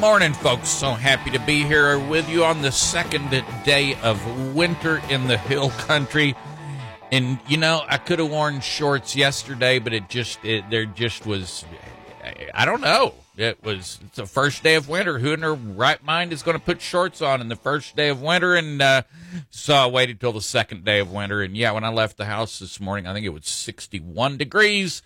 morning, folks. So happy to be here with you on the second day of winter in the hill country. And you know, I could have worn shorts yesterday, but it just it, there just was I don't know. It was it's the first day of winter. Who in their right mind is going to put shorts on in the first day of winter? And uh, so I waited till the second day of winter. And yeah, when I left the house this morning, I think it was 61 degrees.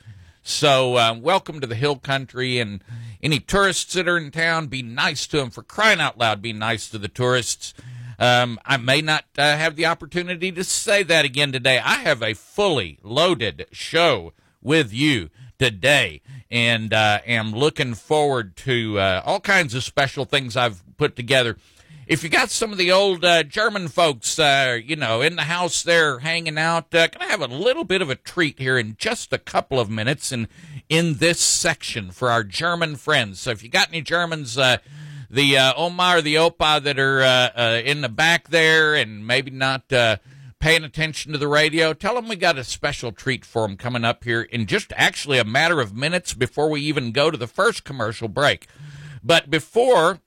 So, uh, welcome to the hill country, and any tourists that are in town, be nice to them. For crying out loud, be nice to the tourists. Um, I may not uh, have the opportunity to say that again today. I have a fully loaded show with you today, and uh, am looking forward to uh, all kinds of special things I've put together if you got some of the old uh, German folks, uh, you know, in the house there hanging out, uh, gonna have a little bit of a treat here in just a couple of minutes, and in this section for our German friends. So if you got any Germans, uh, the uh, Oma or the Opa that are uh, uh, in the back there, and maybe not paying attention to the radio, tell them we got a special treat for them coming up here in just actually a matter of minutes before we even go to the first commercial break. But before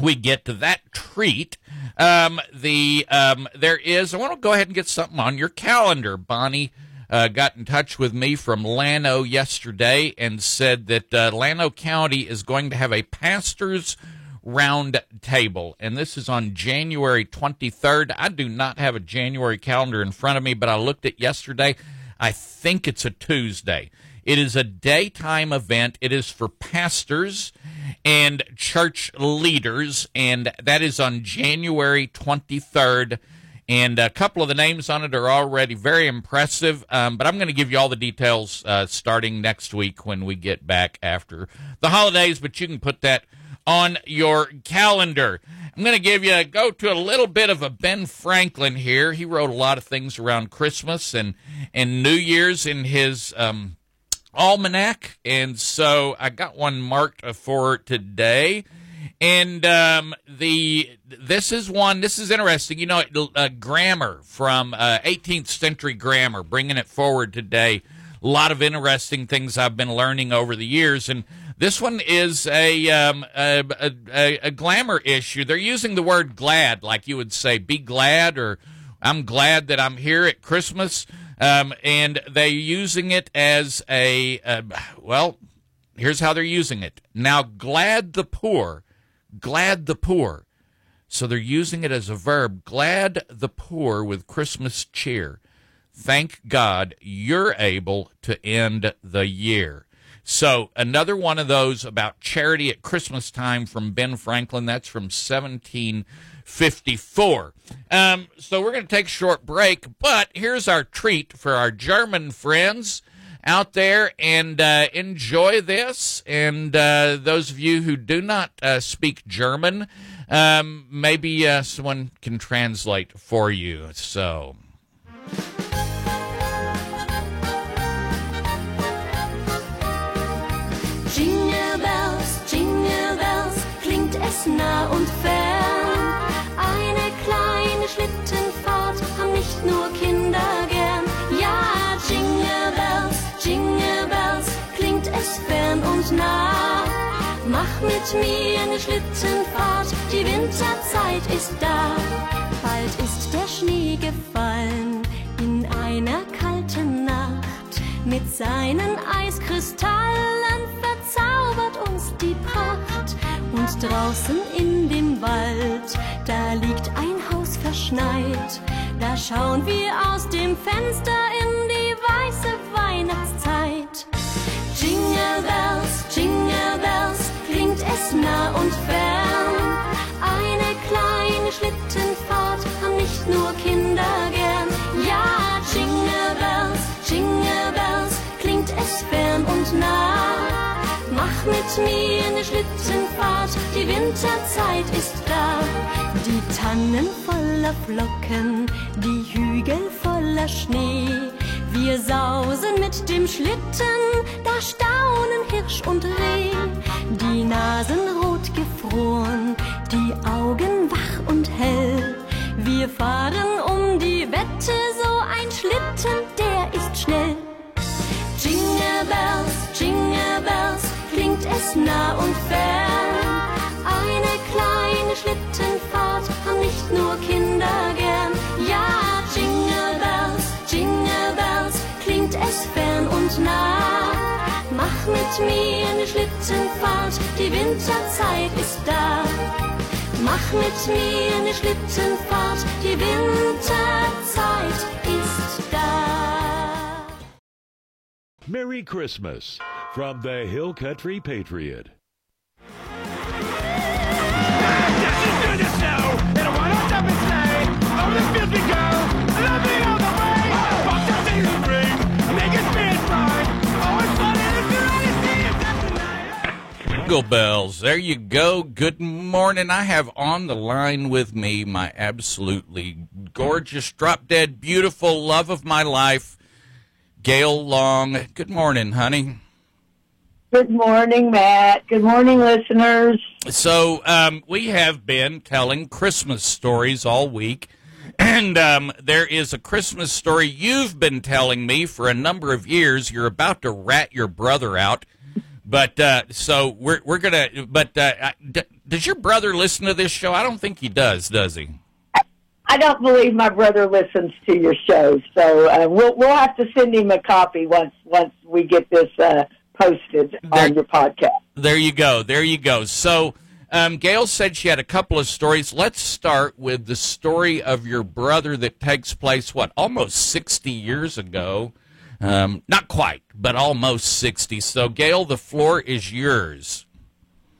we get to that treat. Um, the um, there is. I want to go ahead and get something on your calendar. Bonnie uh, got in touch with me from Llano yesterday and said that uh, Llano County is going to have a pastors round table, and this is on January 23rd. I do not have a January calendar in front of me, but I looked at yesterday. I think it's a Tuesday. It is a daytime event. It is for pastors and church leaders, and that is on January 23rd. And a couple of the names on it are already very impressive, um, but I'm going to give you all the details uh, starting next week when we get back after the holidays. But you can put that on your calendar. I'm going to give you go to a little bit of a Ben Franklin here. He wrote a lot of things around Christmas and and New Year's in his um, almanac, and so I got one marked for today. And um, the this is one. This is interesting. You know, uh, grammar from uh, 18th century grammar, bringing it forward today. A lot of interesting things I've been learning over the years, and this one is a, um, a, a, a glamour issue. They're using the word glad, like you would say, "Be glad," or "I'm glad that I'm here at Christmas." Um, and they're using it as a, uh, well, here's how they're using it. Now, glad the poor, glad the poor. So they're using it as a verb, glad the poor with Christmas cheer. Thank God you're able to end the year. So another one of those about charity at Christmas time from Ben Franklin. That's from 1754. Um, so we're going to take a short break, but here's our treat for our German friends out there and uh, enjoy this. And uh, those of you who do not uh, speak German, um, maybe uh, someone can translate for you. So. Jingle bells, jingle bells, klingt es nah und fern. Und nah. Mach mit mir eine Schlittenfahrt, die Winterzeit ist da. Bald ist der Schnee gefallen in einer kalten Nacht. Mit seinen Eiskristallen verzaubert uns die Pracht. Und draußen in dem Wald, da liegt ein Haus verschneit. Da schauen wir aus dem Fenster in die weiße Weihnachtszeit. Jingle Bells, und fern. Eine kleine Schlittenfahrt haben nicht nur Kinder gern. Ja, Jingle Bells, Jingle Bells, klingt es fern und nah. Mach mit mir eine Schlittenfahrt, die Winterzeit ist da. Die Tannen voller Flocken, die Hügel voller Schnee. Wir sausen mit dem Schlitten, da staunen Hirsch und Reh. Die Nasen rot gefroren, die Augen wach und hell. Wir fahren um die Wette, so ein Schlitten, der ist schnell. Jingle Bells, Jingle Bells, klingt es nah und fern. Eine kleine Schlittenfahrt haben nicht nur Kinder gern. Ja, Jingle Bells, Jingle Bells, klingt es fern und nah. Mach mit mir eine Schlittenfahrt, die Winterzeit ist da. Mach mit mir eine Schlittenfahrt, die Winterzeit ist da. Merry Christmas from the Hill Country Patriot. Jingle bells. There you go. Good morning. I have on the line with me my absolutely gorgeous, drop dead, beautiful love of my life, Gayle Long. Good morning, honey. Good morning, Matt. Good morning, listeners. So, um, we have been telling Christmas stories all week. And um, there is a Christmas story you've been telling me for a number of years. You're about to rat your brother out. But uh, so we're we're gonna. But uh, d- does your brother listen to this show? I don't think he does. Does he? I don't believe my brother listens to your show, so uh, we'll we'll have to send him a copy once once we get this uh, posted There- on your podcast. There you go. There you go. So, um, Gayle said she had a couple of stories. Let's start with the story of your brother that takes place, what, almost 60 years ago. Um, not quite, but almost 60. So, Gayle, the floor is yours.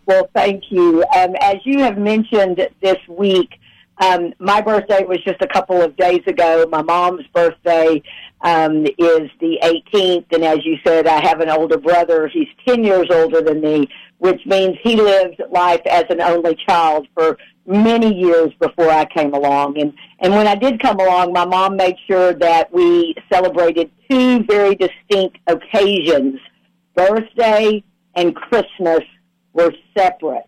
Well, thank you. Um, as you have mentioned this week, um, my birthday was just a couple of days ago. My mom's birthday um, is the 18th, and as you said, I have an older brother. He's 10 years older than me, which means he lived life as an only child for many years before I came along. And and when I did come along, my mom made sure that we celebrated two very distinct occasions: birthday and Christmas were separate.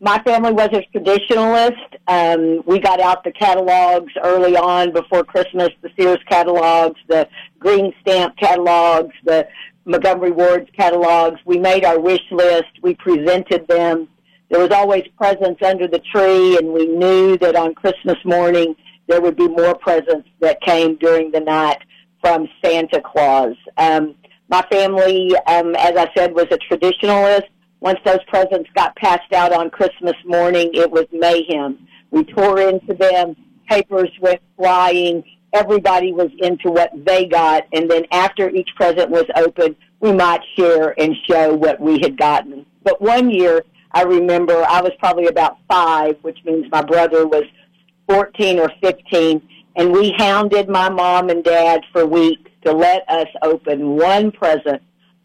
My family was a traditionalist. Um, we got out the catalogs early on before Christmas, the Sears catalogs, the Green Stamp catalogs, the Montgomery Ward's catalogs. We made our wish list. We presented them. There was always presents under the tree, and we knew that on Christmas morning there would be more presents that came during the night from Santa Claus. Um, my family, um, as I said, was a traditionalist. Once those presents got passed out on Christmas morning, it was mayhem. We tore into them, papers went flying, everybody was into what they got, and then after each present was opened, we might share and show what we had gotten. But one year, I remember I was probably about five, which means my brother was 14 or 15, and we hounded my mom and dad for weeks to let us open one present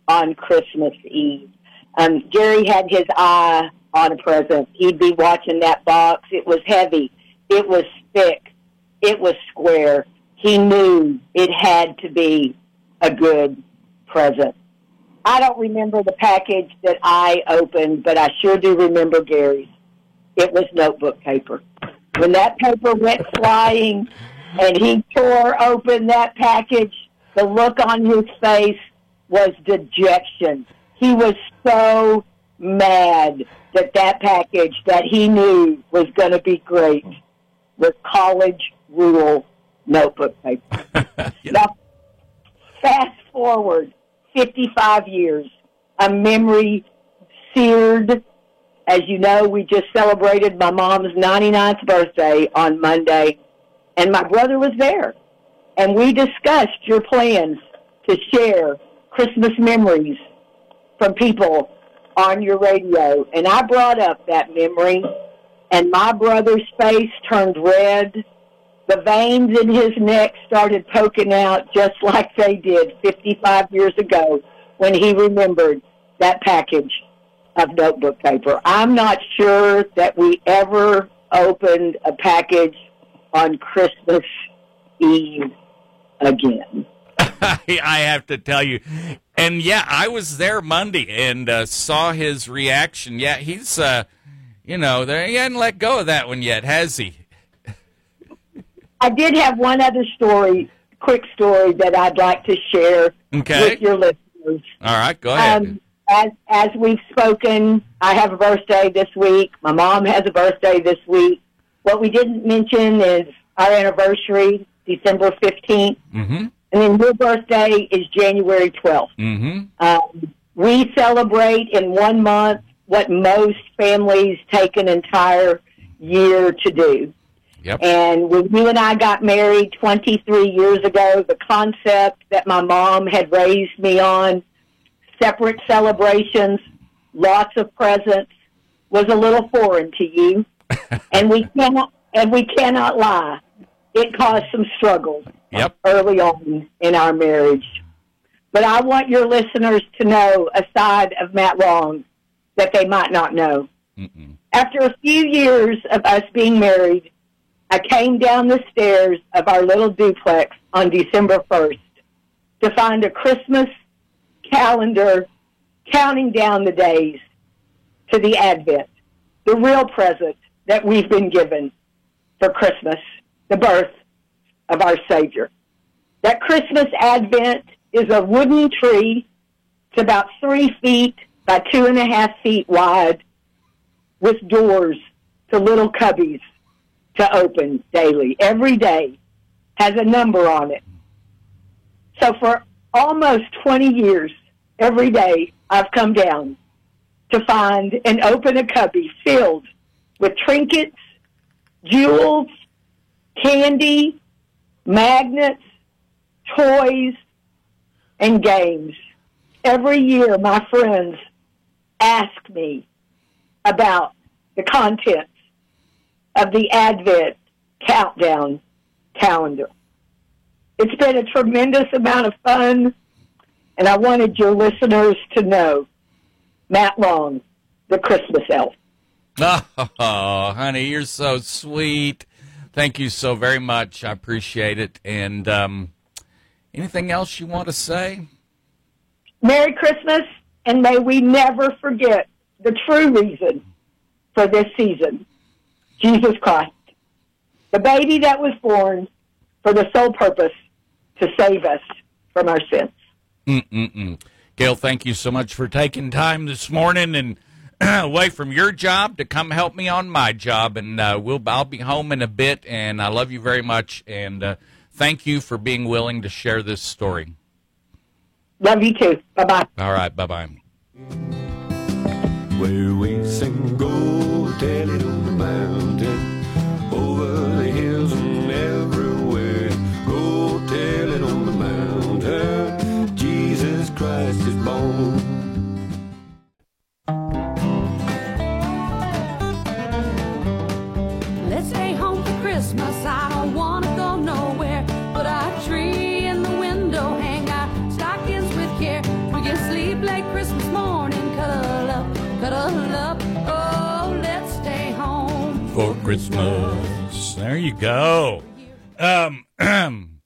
on Christmas Eve. Um, Gary had his eye on a present. He'd be watching that box. It was heavy. It was thick. It was square. He knew it had to be a good present. I don't remember the package that I opened, but I sure do remember Gary's. It was notebook paper. When that paper went flying and he tore open that package, the look on his face was dejection. He was so mad that that package that he knew was going to be great was college rule notebook paper. Now, fast forward 55 years, a memory seared. As you know, we just celebrated my mom's 99th birthday on Monday, and my brother was there. And we discussed your plans to share Christmas memories from people on your radio. And I brought up that memory, and my brother's face turned red. The veins in his neck started poking out just like they did 55 years ago when he remembered that package of notebook paper. I'm not sure that we ever opened a package on Christmas Eve again. I have to tell you. And yeah, I was there Monday and uh, saw his reaction. Yeah, he's, uh, you know, there, he hadn't let go of that one yet, has he? I did have one other story, quick story that I'd like to share Okay. with your listeners. All right, go ahead. Um, as as we've spoken, I have a birthday this week. My mom has a birthday this week. What we didn't mention is our anniversary, December fifteenth, mm-hmm. and then your birthday is January twelfth. Mm-hmm. Um, we celebrate in one month what most families take an entire year to do. Yep. And when you and I got married 23 years ago, the concept that my mom had raised me on, separate celebrations, lots of presents, was a little foreign to you. and we cannot and we cannot lie. It caused some struggles Yep. early on in our marriage. But I want your listeners to know a side of Matt Long that they might not know. Mm-mm. After a few years of us being married, I came down the stairs of our little duplex on December 1st to find a Christmas calendar counting down the days to the Advent, the real present that we've been given for Christmas, the birth of our Savior. That Christmas Advent is a wooden tree. It's about three feet by two and a half feet wide with doors to little cubbies to open daily. Every day has a number on it. So for almost 20 years, every day I've come down to find and open a cubby filled with trinkets, jewels, candy, magnets, toys, and games. Every year, my friends ask me about the contents of the Advent countdown calendar. It's been a tremendous amount of fun, and I wanted your listeners to know Matt Long, the Christmas elf. Oh, honey, you're so sweet. Thank you so very much. I appreciate it. And um, anything else you want to say? Merry Christmas, and may we never forget the true reason for this season Jesus Christ, the baby that was born for the sole purpose to save us from our sins. Mm-mm-mm. Gayle, thank you so much for taking time this morning and away from your job to come help me on my job. And uh, we'll I'll be home in a bit. And I love you very much. And uh, thank you for being willing to share this story. Love you too. Bye bye. All right, bye bye. Where we sing, go tell it Christmas. There you go. Um,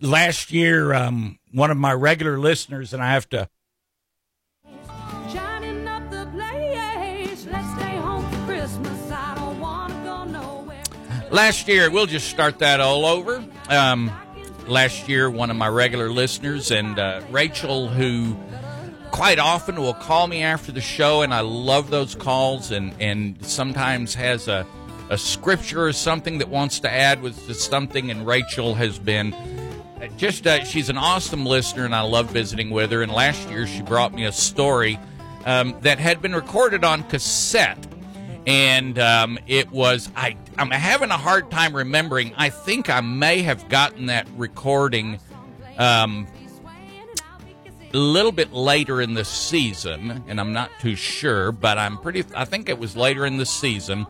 last year, um, one of my regular listeners, and I have to Shining up the place. Let's stay home for Christmas. I don't wanna go nowhere. Last year, we'll just start that all over. Um, last year, one of my regular listeners and uh, Rachel, who quite often will call me after the show, and I love those calls, and, and sometimes has a, a scripture or something that wants to add with something, and Rachel has been just uh, she's an awesome listener, and I love visiting with her. And last year, she brought me a story um, that had been recorded on cassette and um, it was I. I'm having a hard time remembering. I think I may have gotten that recording um, a little bit later in the season, and I'm not too sure, but I'm pretty. I think it was later in the season,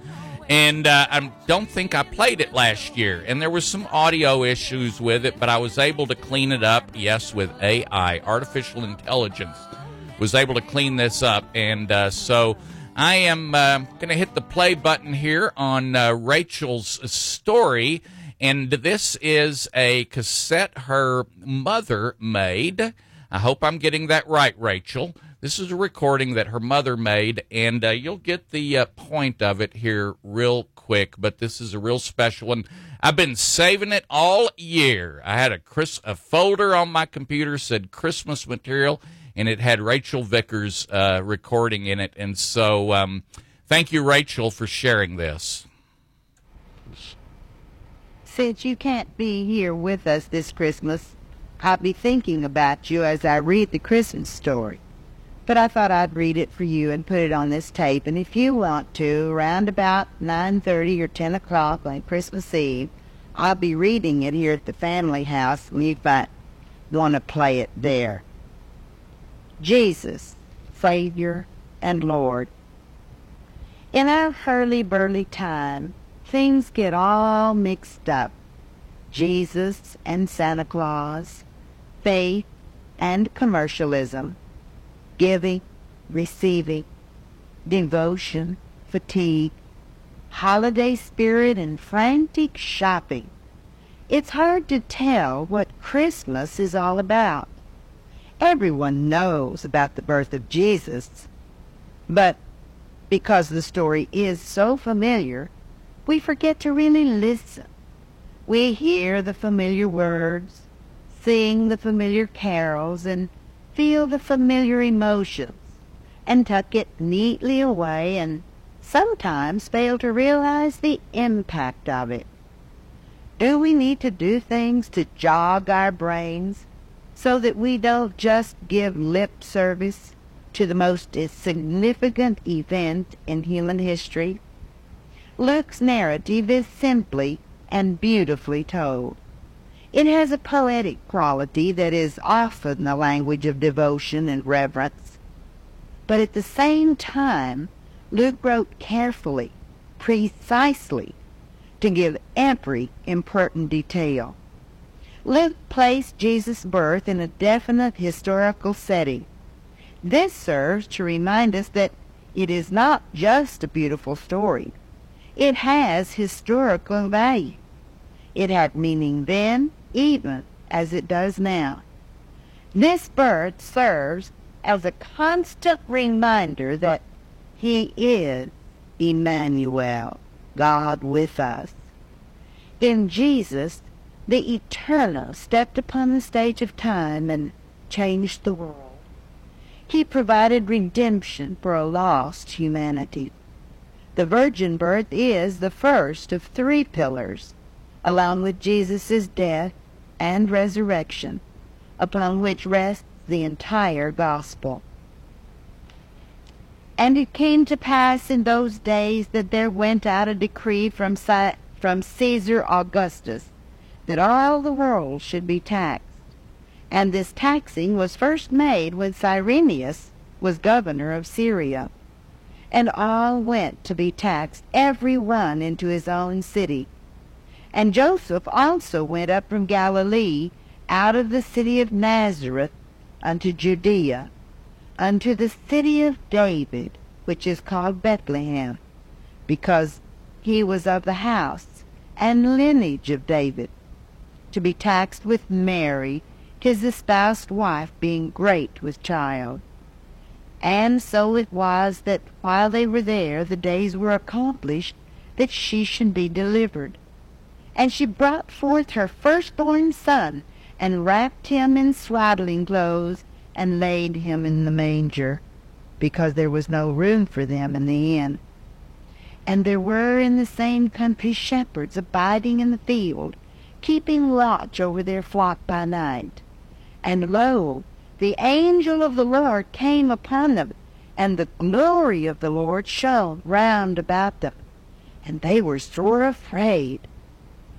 and uh, I don't think I played it last year. And there was some audio issues with it, but I was able to clean it up. Yes, with AI, artificial intelligence was able to clean this up. And uh, so I am uh, going to hit the play button here on uh, Rachel's story. And this is a cassette her mother made. I hope I'm getting that right, Rachel. This is a recording that her mother made, and uh, you'll get the uh, point of it here real quick. But this is a real special one. I've been saving it all year. I had a Chris a folder on my computer said Christmas material, and it had Rachel Vickers uh, recording in it. And so, um, thank you, Rachel, for sharing this. Since you can't be here with us this Christmas, I'll be thinking about you as I read the Christmas story. But I thought I'd read it for you and put it on this tape, and if you want to, around about 9.30 or 10 o'clock on Christmas Eve, I'll be reading it here at the family house, and you might want to play it there. Jesus, Savior and Lord. In our hurly-burly time, things get all mixed up. Jesus and Santa Claus, faith and commercialism, giving, receiving, devotion, fatigue, holiday spirit, and frantic shopping. It's hard to tell what Christmas is all about. Everyone knows about the birth of Jesus, but because the story is so familiar, we forget to really listen. We hear the familiar words, sing the familiar carols, and feel the familiar emotions, and tuck it neatly away, and sometimes fail to realize the impact of it. Do we need to do things to jog our brains so that we don't just give lip service to the most significant event in human history. Luke's narrative is simply and beautifully told. It has a poetic quality that is often the language of devotion and reverence. But at the same time, Luke wrote carefully, precisely, to give every important detail. Luke placed Jesus' birth in a definite historical setting. This serves to remind us that it is not just a beautiful story. It has historical value. It had meaning then, even as it does now. This birth serves as a constant reminder that he is Emmanuel, God with us. In Jesus, the Eternal stepped upon the stage of time and changed the world. He provided redemption for a lost humanity. The virgin birth is the first of three pillars, along with Jesus' death and resurrection, upon which rests the entire gospel. And it came to pass in those days that there went out a decree from, from Caesar Augustus that all the world should be taxed. And this taxing was first made when Cyrenius was governor of Syria. And all went to be taxed, every one into his own city. And Joseph also went up from Galilee, out of the city of Nazareth, unto Judea, unto the city of David, which is called Bethlehem, because he was of the house and lineage of David to be taxed with Mary, his espoused wife, being great with child. And so it was that while they were there, the days were accomplished that she should be delivered. And she brought forth her firstborn son, and wrapped him in swaddling clothes, and laid him in the manger, because there was no room for them in the inn. And there were in the same country shepherds abiding in the field, keeping watch over their flock by night. And lo, the angel of the Lord came upon them, and the glory of the Lord shone round about them. And they were sore afraid.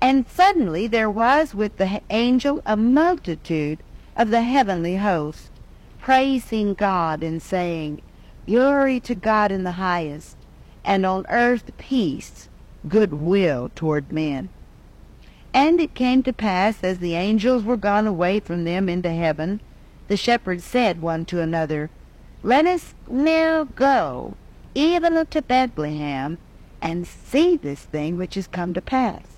And suddenly there was with the angel a multitude of the heavenly host, praising God and saying, Glory to God in the highest, and on earth peace, goodwill toward men. And it came to pass, as the angels were gone away from them into heaven, the shepherds said one to another, Let us now go even unto Bethlehem, and see this thing which is come to pass,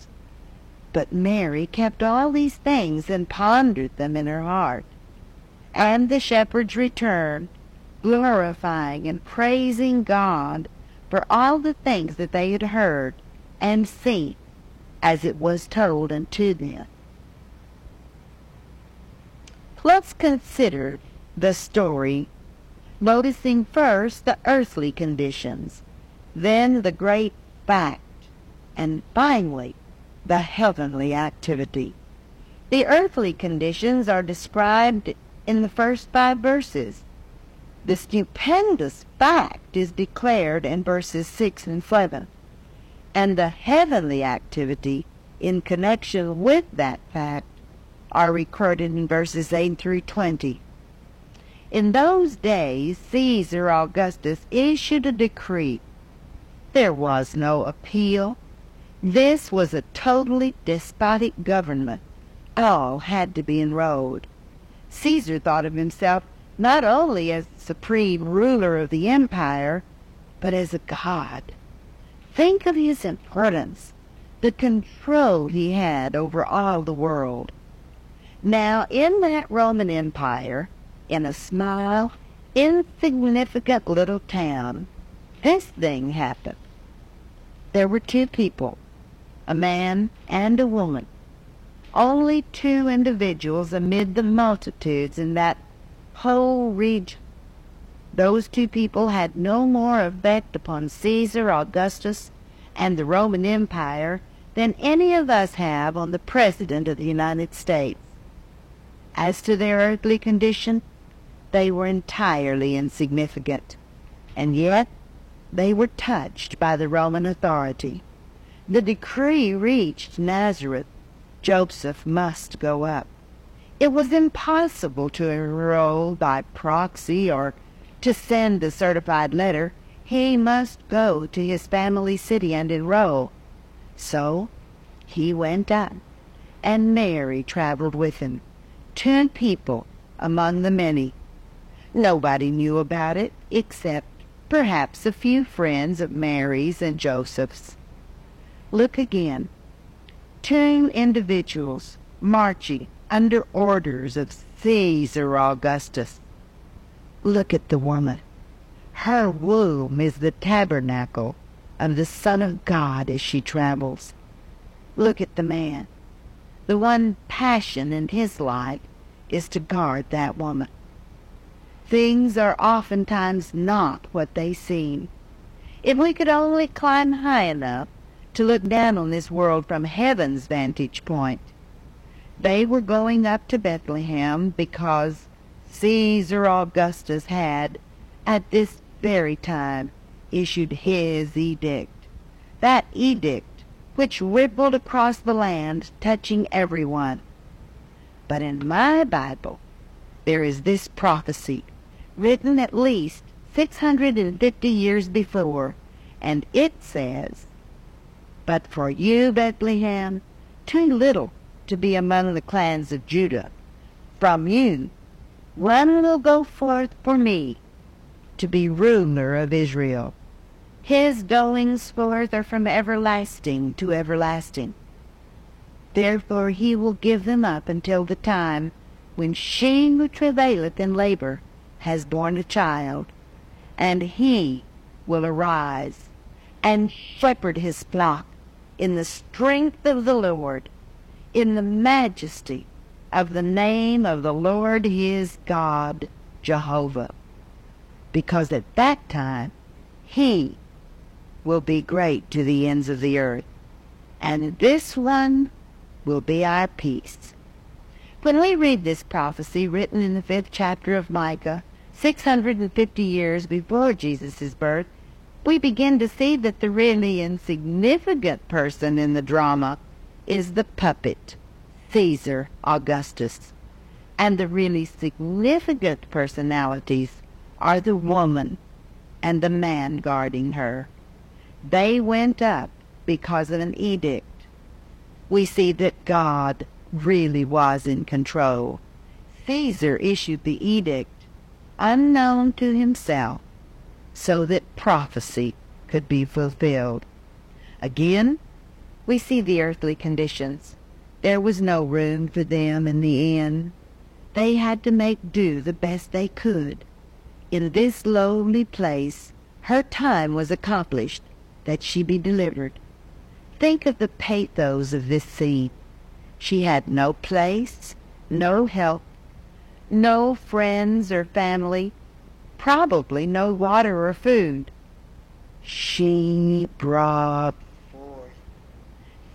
But Mary kept all these things and pondered them in her heart. And the shepherds returned, glorifying and praising God for all the things that they had heard and seen as it was told unto them. Let's consider the story, noticing first the earthly conditions, then the great fact, and finally the heavenly activity. The earthly conditions are described in the first five verses. The stupendous fact is declared in verses 6 and 7, and the heavenly activity in connection with that fact are recorded in verses 8 through 20. In those days, Caesar Augustus issued a decree. There was no appeal. This was a totally despotic government. All had to be enrolled. Caesar thought of himself not only as supreme ruler of the empire, but as a god. Think of his importance, the control he had over all the world. Now, in that Roman Empire, in a small, insignificant little town, this thing happened. There were two people, a man and a woman, only two individuals amid the multitudes in that whole region. Those two people had no more effect upon Caesar Augustus and the Roman Empire than any of us have on the President of the United States. As to their earthly condition, they were entirely insignificant, and yet they were touched by the Roman authority. The decree reached Nazareth. Joseph must go up. It was impossible to enroll by proxy or to send the certified letter. He must go to his family city and enroll. So he went up, and Mary traveled with him ten people among the many. Nobody knew about it except perhaps a few friends of Mary's and Joseph's. Look again. Two individuals marching under orders of Caesar Augustus. Look at the woman. Her womb is the tabernacle of the Son of God as she travels. Look at the man. The one passion in his life is to guard that woman. Things are oftentimes not what they seem. If we could only climb high enough to look down on this world from heaven's vantage point. They were going up to Bethlehem because Caesar Augustus had, at this very time, issued his edict. That edict which rippled across the land, touching everyone. But in my Bible, there is this prophecy, written at least 650 years before, and it says, But for you, Bethlehem, too little to be among the clans of Judah, from you one will go forth for me to be ruler of Israel. His goings forth are from everlasting to everlasting. Therefore he will give them up until the time when she who travaileth in labor has borne a child, and he will arise and shepherd his flock in the strength of the Lord, in the majesty of the name of the Lord his God, Jehovah. Because at that time he will be great to the ends of the earth, and this one will be our peace. When we read this prophecy written in the fifth chapter of Micah, 650 years before Jesus' birth, we begin to see that the really insignificant person in the drama is the puppet, Caesar Augustus. And the really significant personalities are the woman and the man guarding her. They went up because of an edict. We see that God really was in control. Caesar issued the edict unknown to himself so that prophecy could be fulfilled. Again, we see the earthly conditions. There was no room for them in the inn. They had to make do the best they could. In this lonely place, her time was accomplished that she be delivered. Think of the pathos of this scene. She had no place, no help, no friends or family, probably no water or food. She brought forth.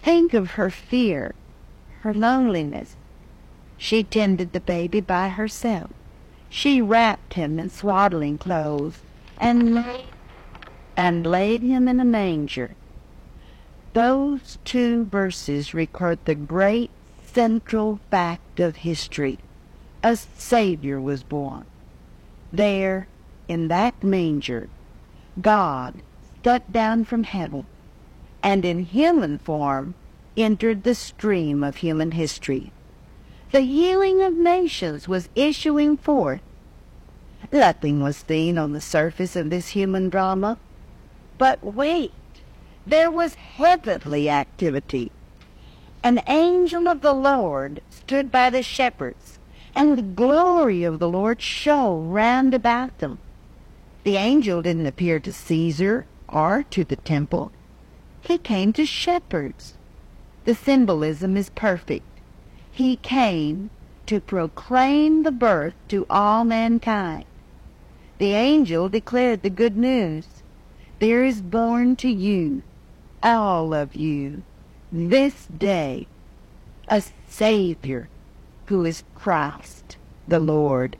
Think of her fear, her loneliness. She tended the baby by herself. She wrapped him in swaddling clothes and laid, and laid him in a manger. Those two verses record the great central fact of history. A Savior was born. There, in that manger, God stepped down from heaven and in human form entered the stream of human history. The healing of nations was issuing forth. Nothing was seen on the surface of this human drama. But wait, there was heavenly activity. An angel of the Lord stood by the shepherds, and the glory of the Lord shone round about them. The angel didn't appear to Caesar or to the temple. He came to shepherds. The symbolism is perfect. He came to proclaim the birth to all mankind. The angel declared the good news. There is born to you, all of you, this day, a Savior who is Christ the Lord.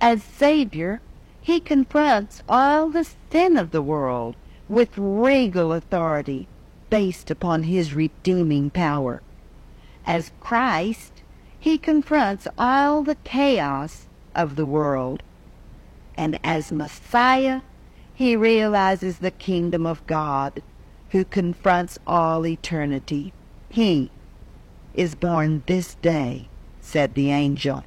As Savior, he confronts all the sin of the world with regal authority based upon his redeeming power. As Christ, he confronts all the chaos of the world. And as Messiah, he realizes the kingdom of God who confronts all eternity. He is born this day, said the angel.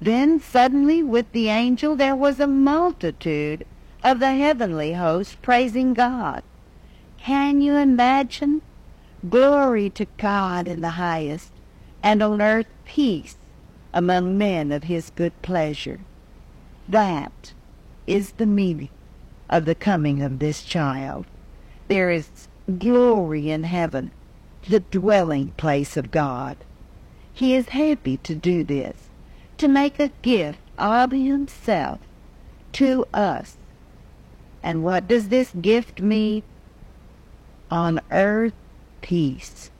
Then suddenly with the angel there was a multitude of the heavenly host praising God. Can you imagine? Glory to God in the highest, and on earth peace among men of his good pleasure. That is the meaning of the coming of this child. There is glory in heaven, the dwelling place of God. He is happy to do this, to make a gift of himself to us. And what does this gift mean? On earth, peace.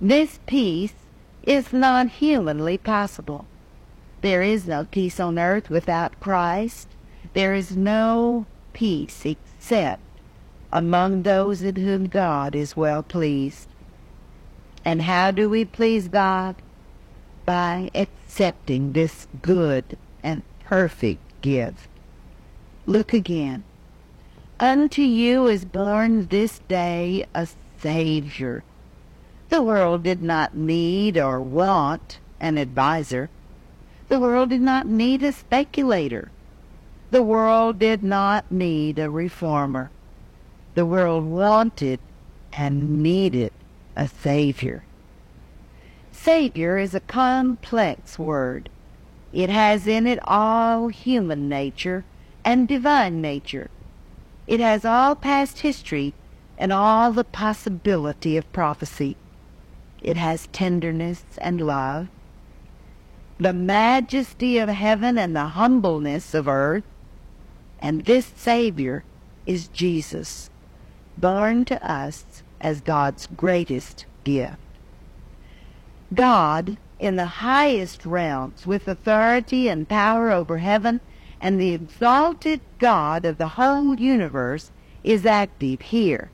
This peace is not humanly possible. There is no peace on earth without Christ. There is no peace except among those in whom God is well pleased. And how do we please God? By accepting this good and perfect gift. Look again. Unto you is born this day a Savior. The world did not need or want an adviser. The world did not need a speculator. The world did not need a reformer. The world wanted and needed a Savior. Savior is a complex word. It has in it all human nature and divine nature. It has all past history and all the possibility of prophecy. It has tenderness and love, the majesty of heaven and the humbleness of earth. And this Savior is Jesus, born to us as God's greatest gift. God, in the highest realms, with authority and power over heaven, and the exalted God of the whole universe, is active here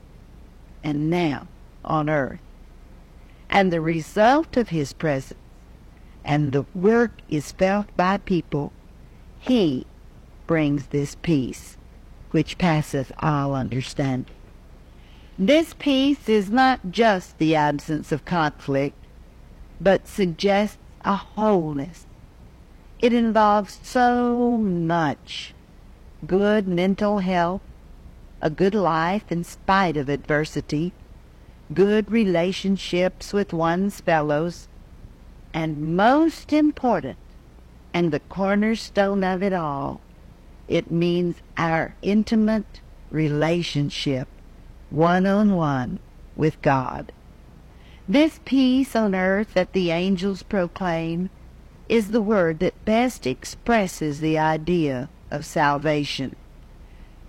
and now on earth. And the result of his presence and the work is felt by people, he brings this peace which passeth all understanding. This peace is not just the absence of conflict, but suggests a wholeness. It involves so much good mental health, a good life in spite of adversity, good relationships with one's fellows, and most important, and the cornerstone of it all, it means our intimate relationship, one on one, with God. This peace on earth that the angels proclaim is the word that best expresses the idea of salvation.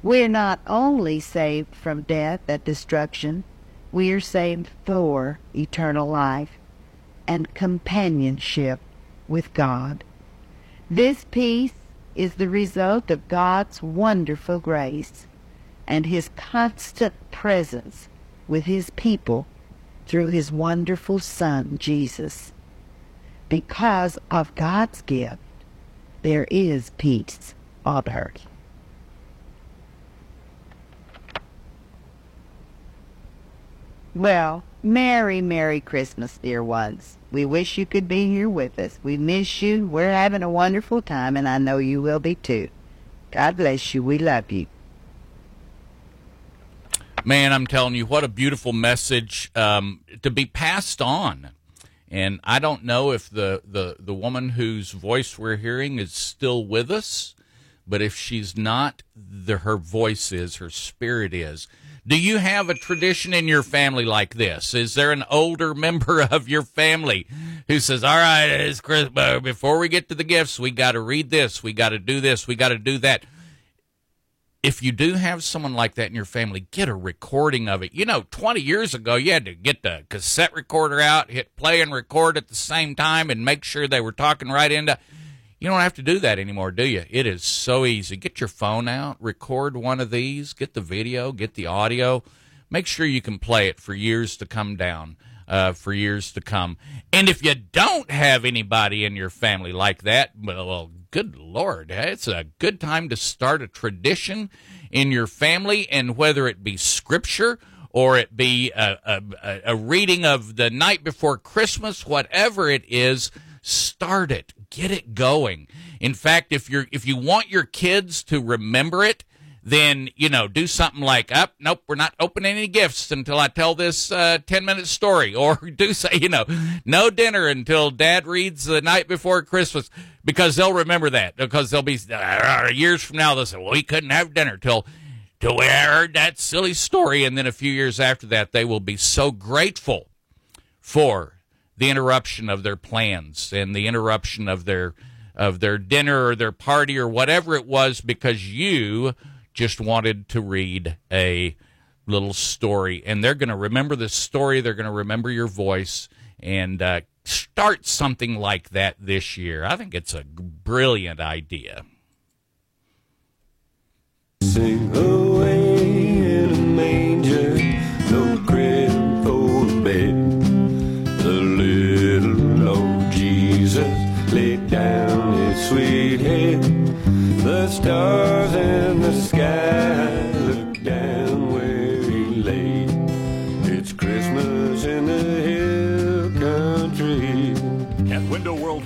We're not only saved from death and destruction, we are saved for eternal life and companionship with God. This peace is the result of God's wonderful grace and his constant presence with his people through his wonderful Son, Jesus. Because of God's gift, there is peace on earth. Well, Merry, Merry Christmas, dear ones. We wish you could be here with us. We miss you. We're having a wonderful time, and I know you will be too. God bless you. We love you. Man, I'm telling you, what a beautiful message um, to be passed on. And I don't know if the, the, the woman whose voice we're hearing is still with us, but if she's not, the, her voice is, her spirit is. Do you have a tradition in your family like this? Is there an older member of your family who says, "All right, it's Christmas. Before we get to the gifts, we got to read this. We got to do this. We got to do that." If you do have someone like that in your family, get a recording of it. You know, 20 years ago, you had to get the cassette recorder out, hit play and record at the same time, and make sure they were talking right into. You don't have to do that anymore, do you? It is so easy. Get your phone out, record one of these, get the video, get the audio. Make sure you can play it for years to come down, uh, for years to come. And if you don't have anybody in your family like that, well, good Lord, it's a good time to start a tradition in your family, and whether it be scripture or it be a, a, a reading of the night before Christmas, whatever it is, start it get it going. In fact, if you're if you want your kids to remember it, then you know do something like up oh, nope we're not opening any gifts until i tell this uh, 10 minute story or do say you know no dinner until dad reads the night before christmas because they'll remember that because they'll be uh, years from now they'll say well we couldn't have dinner till till we heard that silly story and then a few years after that they will be so grateful for the interruption of their plans and the interruption of their of their dinner or their party or whatever it was because you just wanted to read a little story and they're going to remember this story they're going to remember your voice and uh, start something like that this year i think it's a brilliant idea Sing away in a manger, no crib for bed. The little old Jesus laid down his sweet head. The stars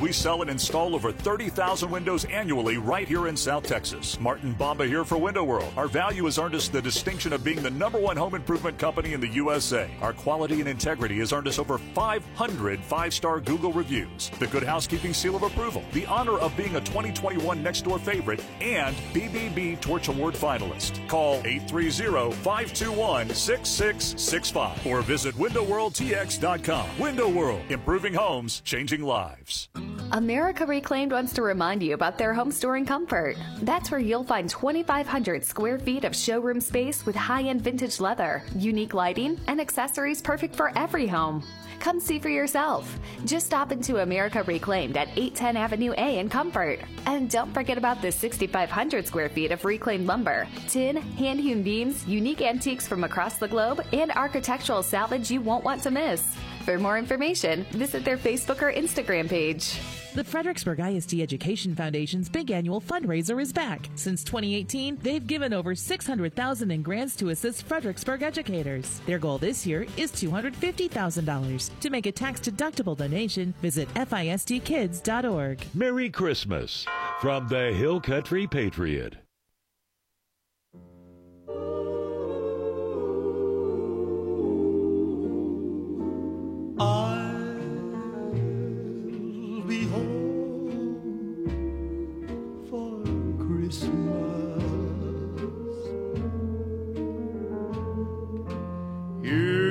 we sell and install over 30,000 windows annually right here in South Texas. Martin Bamba here for Window World. Our value has earned us the distinction of being the number one home improvement company in the USA. Our quality and integrity has earned us over 500 five star Google reviews, the Good Housekeeping Seal of Approval, the honor of being a 2021 Next Door favorite, and BBB Torch Award finalist. Call 830 521 6665 or visit WindowWorldTX.com. Window World, improving homes, changing lives. America Reclaimed wants to remind you about their home storing comfort. That's where you'll find 2,500 square feet of showroom space with high end vintage leather, unique lighting, and accessories perfect for every home. Come see for yourself. Just stop into America Reclaimed at 810 Avenue A in Comfort. And don't forget about the 6,500 square feet of reclaimed lumber, tin, hand hewn beams, unique antiques from across the globe, and architectural salvage you won't want to miss. For more information, visit their Facebook or Instagram page. The Fredericksburg ISD Education Foundation's big annual fundraiser is back. Since 2018, they've given over 600,000 in grants to assist Fredericksburg educators. Their goal this year is $250,000. To make a tax-deductible donation, visit fisdkids.org. Merry Christmas from the Hill Country Patriot. I'll be home for Christmas. You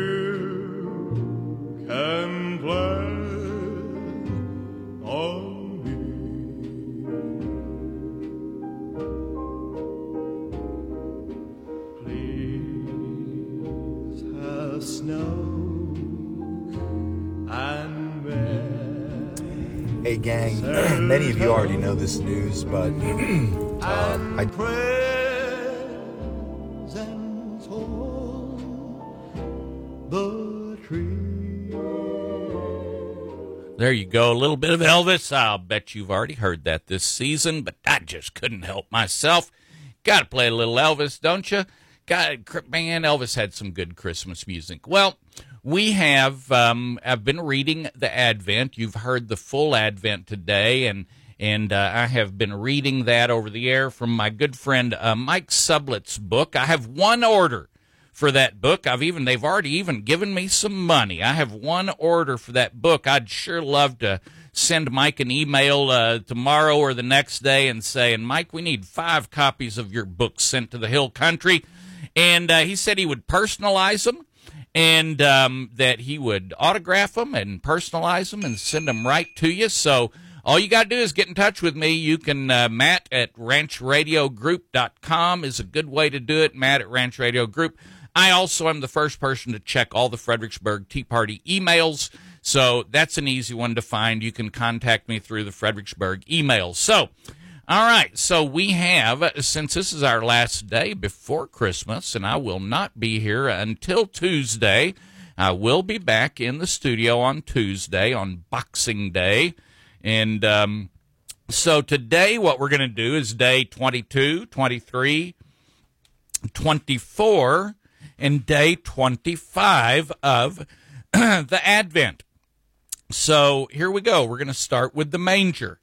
many of you already know this news, but uh, I, presents on the tree. There you go. A little bit of Elvis. I'll bet you've already heard that this season, but I just couldn't help myself. Got to play a little Elvis, don't you? God, man, Elvis had some good Christmas music. Well, we have. Um, I've been reading the Advent. You've heard the full Advent today, and and uh, I have been reading that over the air from my good friend uh, Mike Sublet's book. I have one order for that book. I've even they've already even given me some money. I have one order for that book. I'd sure love to send Mike an email uh, tomorrow or the next day and say, "And Mike, we need five copies of your book sent to the Hill Country." And uh, he said he would personalize them and um, that he would autograph them and personalize them and send them right to you. So all you got to do is get in touch with me. You can, uh, Matt at ranchradiogroup.com is a good way to do it. Matt at Ranch Radio Group. I also am the first person to check all the Fredericksburg Tea Party emails. So that's an easy one to find. You can contact me through the Fredericksburg emails. So, all right. So we have, since this is our last day before Christmas, and I will not be here until Tuesday, I will be back in the studio on Tuesday, on Boxing Day. And um, so today, what we're going to do is day 22, 23, 24, and day 25 of the Advent. So here we go. We're going to start with the manger.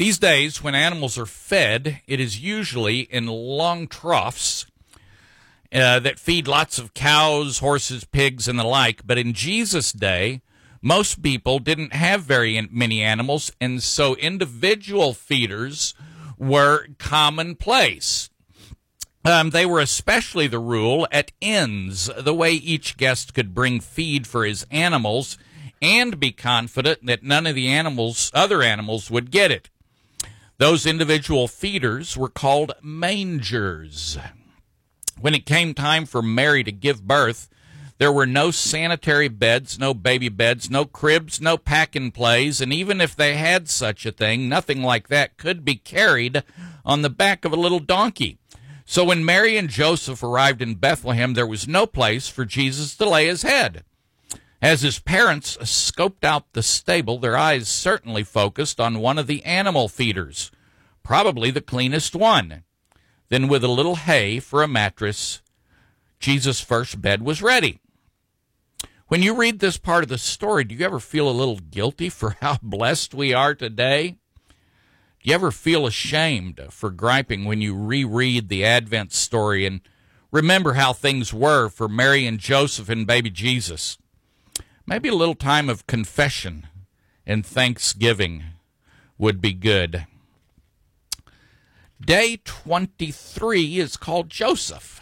These days, when animals are fed, it is usually in long troughs uh, that feed lots of cows, horses, pigs, and the like. But in Jesus' day, most people didn't have very many animals, and so individual feeders were commonplace. Um, they were especially the rule at inns, the way each guest could bring feed for his animals and be confident that none of the animals, other animals, would get it. Those individual feeders were called mangers. When it came time for Mary to give birth, there were no sanitary beds, no baby beds, no cribs, no pack and plays, and even if they had such a thing, nothing like that could be carried on the back of a little donkey. So when Mary and Joseph arrived in Bethlehem, there was no place for Jesus to lay his head. As his parents scoped out the stable, their eyes certainly focused on one of the animal feeders, probably the cleanest one. Then, with a little hay for a mattress, Jesus' first bed was ready. When you read this part of the story, do you ever feel a little guilty for how blessed we are today? Do you ever feel ashamed for griping when you reread the Advent story and remember how things were for Mary and Joseph and baby Jesus? Maybe a little time of confession and thanksgiving would be good. Day 23 is called Joseph.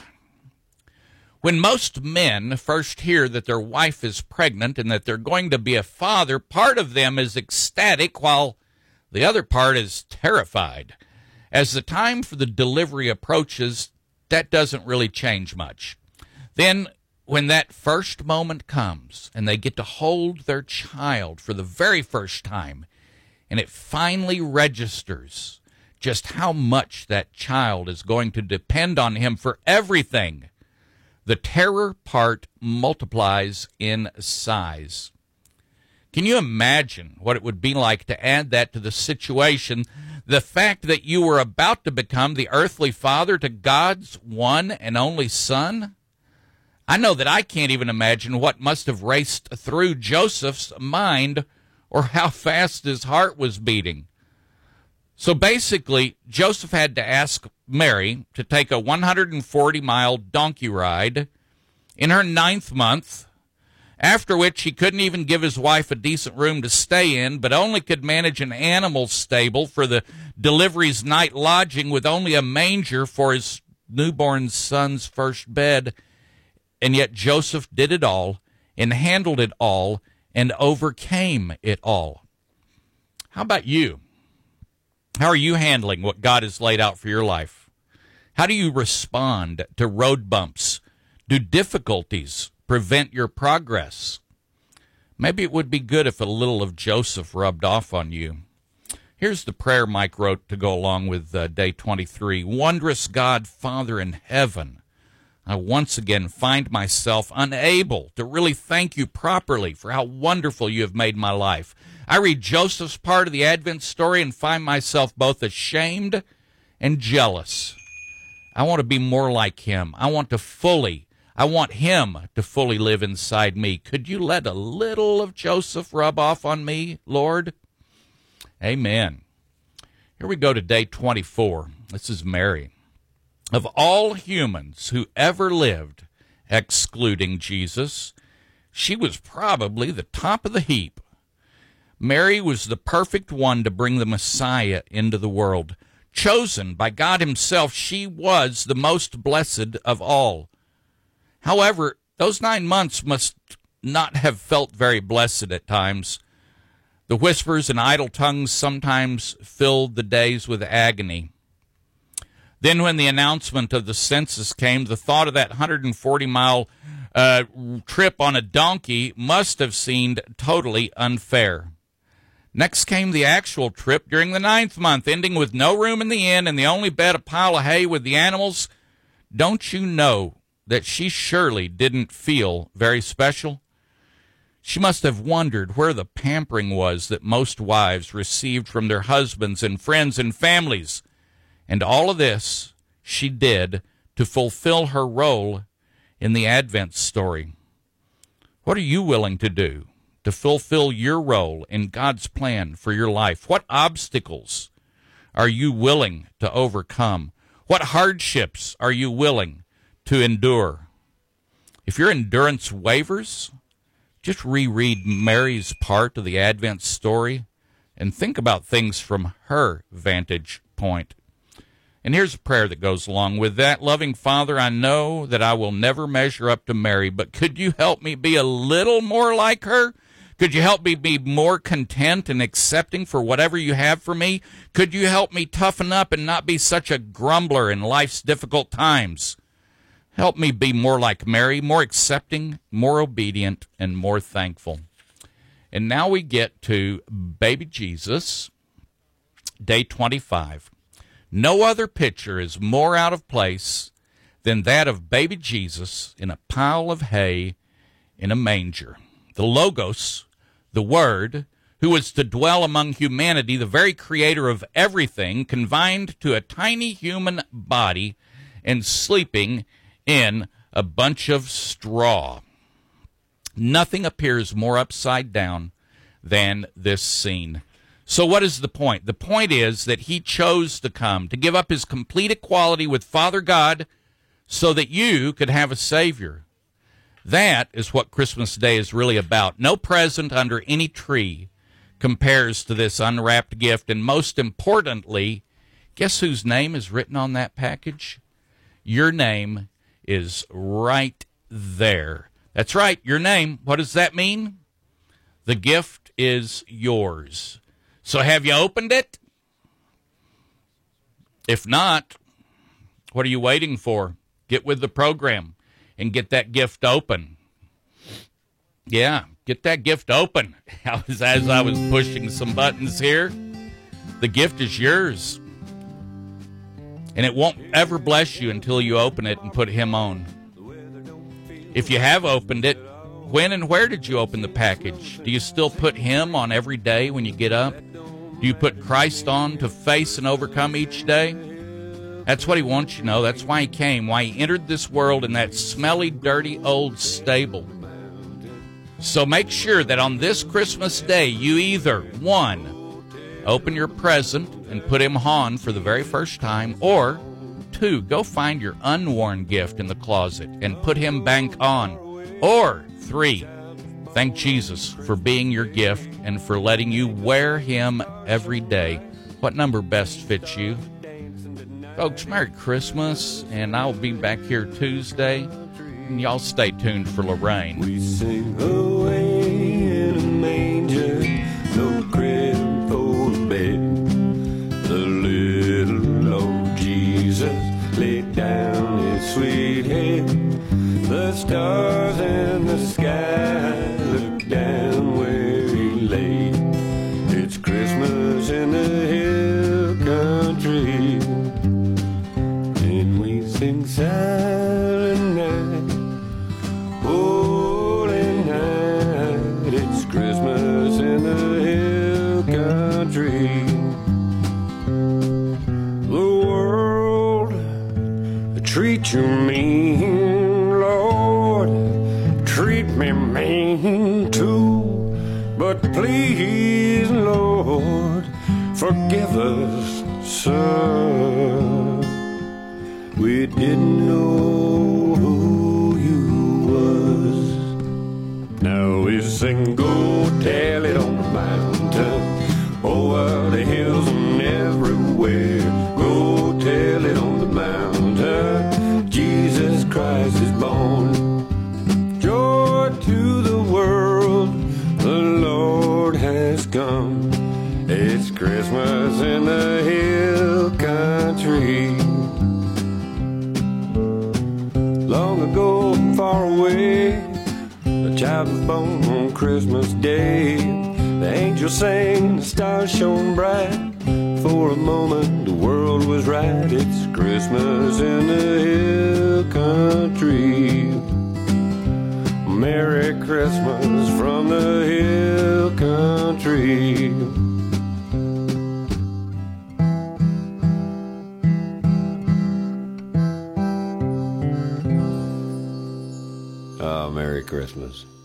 When most men first hear that their wife is pregnant and that they're going to be a father, part of them is ecstatic while the other part is terrified. As the time for the delivery approaches, that doesn't really change much. Then, when that first moment comes and they get to hold their child for the very first time, and it finally registers just how much that child is going to depend on him for everything, the terror part multiplies in size. Can you imagine what it would be like to add that to the situation? The fact that you were about to become the earthly father to God's one and only son? I know that I can't even imagine what must have raced through Joseph's mind or how fast his heart was beating. So basically, Joseph had to ask Mary to take a 140 mile donkey ride in her ninth month, after which he couldn't even give his wife a decent room to stay in, but only could manage an animal stable for the delivery's night lodging with only a manger for his newborn son's first bed. And yet Joseph did it all and handled it all and overcame it all. How about you? How are you handling what God has laid out for your life? How do you respond to road bumps? Do difficulties prevent your progress? Maybe it would be good if a little of Joseph rubbed off on you. Here's the prayer Mike wrote to go along with uh, day 23. Wondrous God, Father in heaven, I once again find myself unable to really thank you properly for how wonderful you have made my life. I read Joseph's part of the Advent story and find myself both ashamed and jealous. I want to be more like him. I want to fully, I want him to fully live inside me. Could you let a little of Joseph rub off on me, Lord? Amen. Here we go to day 24. This is Mary. Of all humans who ever lived, excluding Jesus, she was probably the top of the heap. Mary was the perfect one to bring the Messiah into the world. Chosen by God Himself, she was the most blessed of all. However, those nine months must not have felt very blessed at times. The whispers and idle tongues sometimes filled the days with agony. Then, when the announcement of the census came, the thought of that 140 mile uh, trip on a donkey must have seemed totally unfair. Next came the actual trip during the ninth month, ending with no room in the inn and the only bed a pile of hay with the animals. Don't you know that she surely didn't feel very special? She must have wondered where the pampering was that most wives received from their husbands and friends and families. And all of this she did to fulfill her role in the Advent story. What are you willing to do to fulfill your role in God's plan for your life? What obstacles are you willing to overcome? What hardships are you willing to endure? If your endurance wavers, just reread Mary's part of the Advent story and think about things from her vantage point. And here's a prayer that goes along with that. Loving Father, I know that I will never measure up to Mary, but could you help me be a little more like her? Could you help me be more content and accepting for whatever you have for me? Could you help me toughen up and not be such a grumbler in life's difficult times? Help me be more like Mary, more accepting, more obedient, and more thankful. And now we get to baby Jesus, day 25. No other picture is more out of place than that of baby Jesus in a pile of hay in a manger. The Logos, the Word, who was to dwell among humanity, the very creator of everything, confined to a tiny human body and sleeping in a bunch of straw. Nothing appears more upside down than this scene. So, what is the point? The point is that he chose to come, to give up his complete equality with Father God so that you could have a Savior. That is what Christmas Day is really about. No present under any tree compares to this unwrapped gift. And most importantly, guess whose name is written on that package? Your name is right there. That's right, your name. What does that mean? The gift is yours. So have you opened it? If not, what are you waiting for? Get with the program and get that gift open. Yeah, get that gift open. As, I was pushing some buttons here, the gift is yours. And it won't ever bless you until you open it and put Him on. If you have opened it, when and where did you open the package? Do you still put Him on every day when you get up? Do you put Christ on to face and overcome each day? That's what He wants you to know. That's why He came, why He entered this world in that smelly, dirty old stable. So make sure that on this Christmas day, you either, one, open your present and put Him on for the very first time, or two, go find your unworn gift in the closet and put Him back on, or three, thank Jesus for being your gift and for letting you wear Him every day. What number best fits you? Folks, Merry Christmas, and I'll be back here Tuesday. And y'all stay tuned for Lorraine. We sing away in a manger, no crib bed. The little old Jesus laid down his sweet head. The stars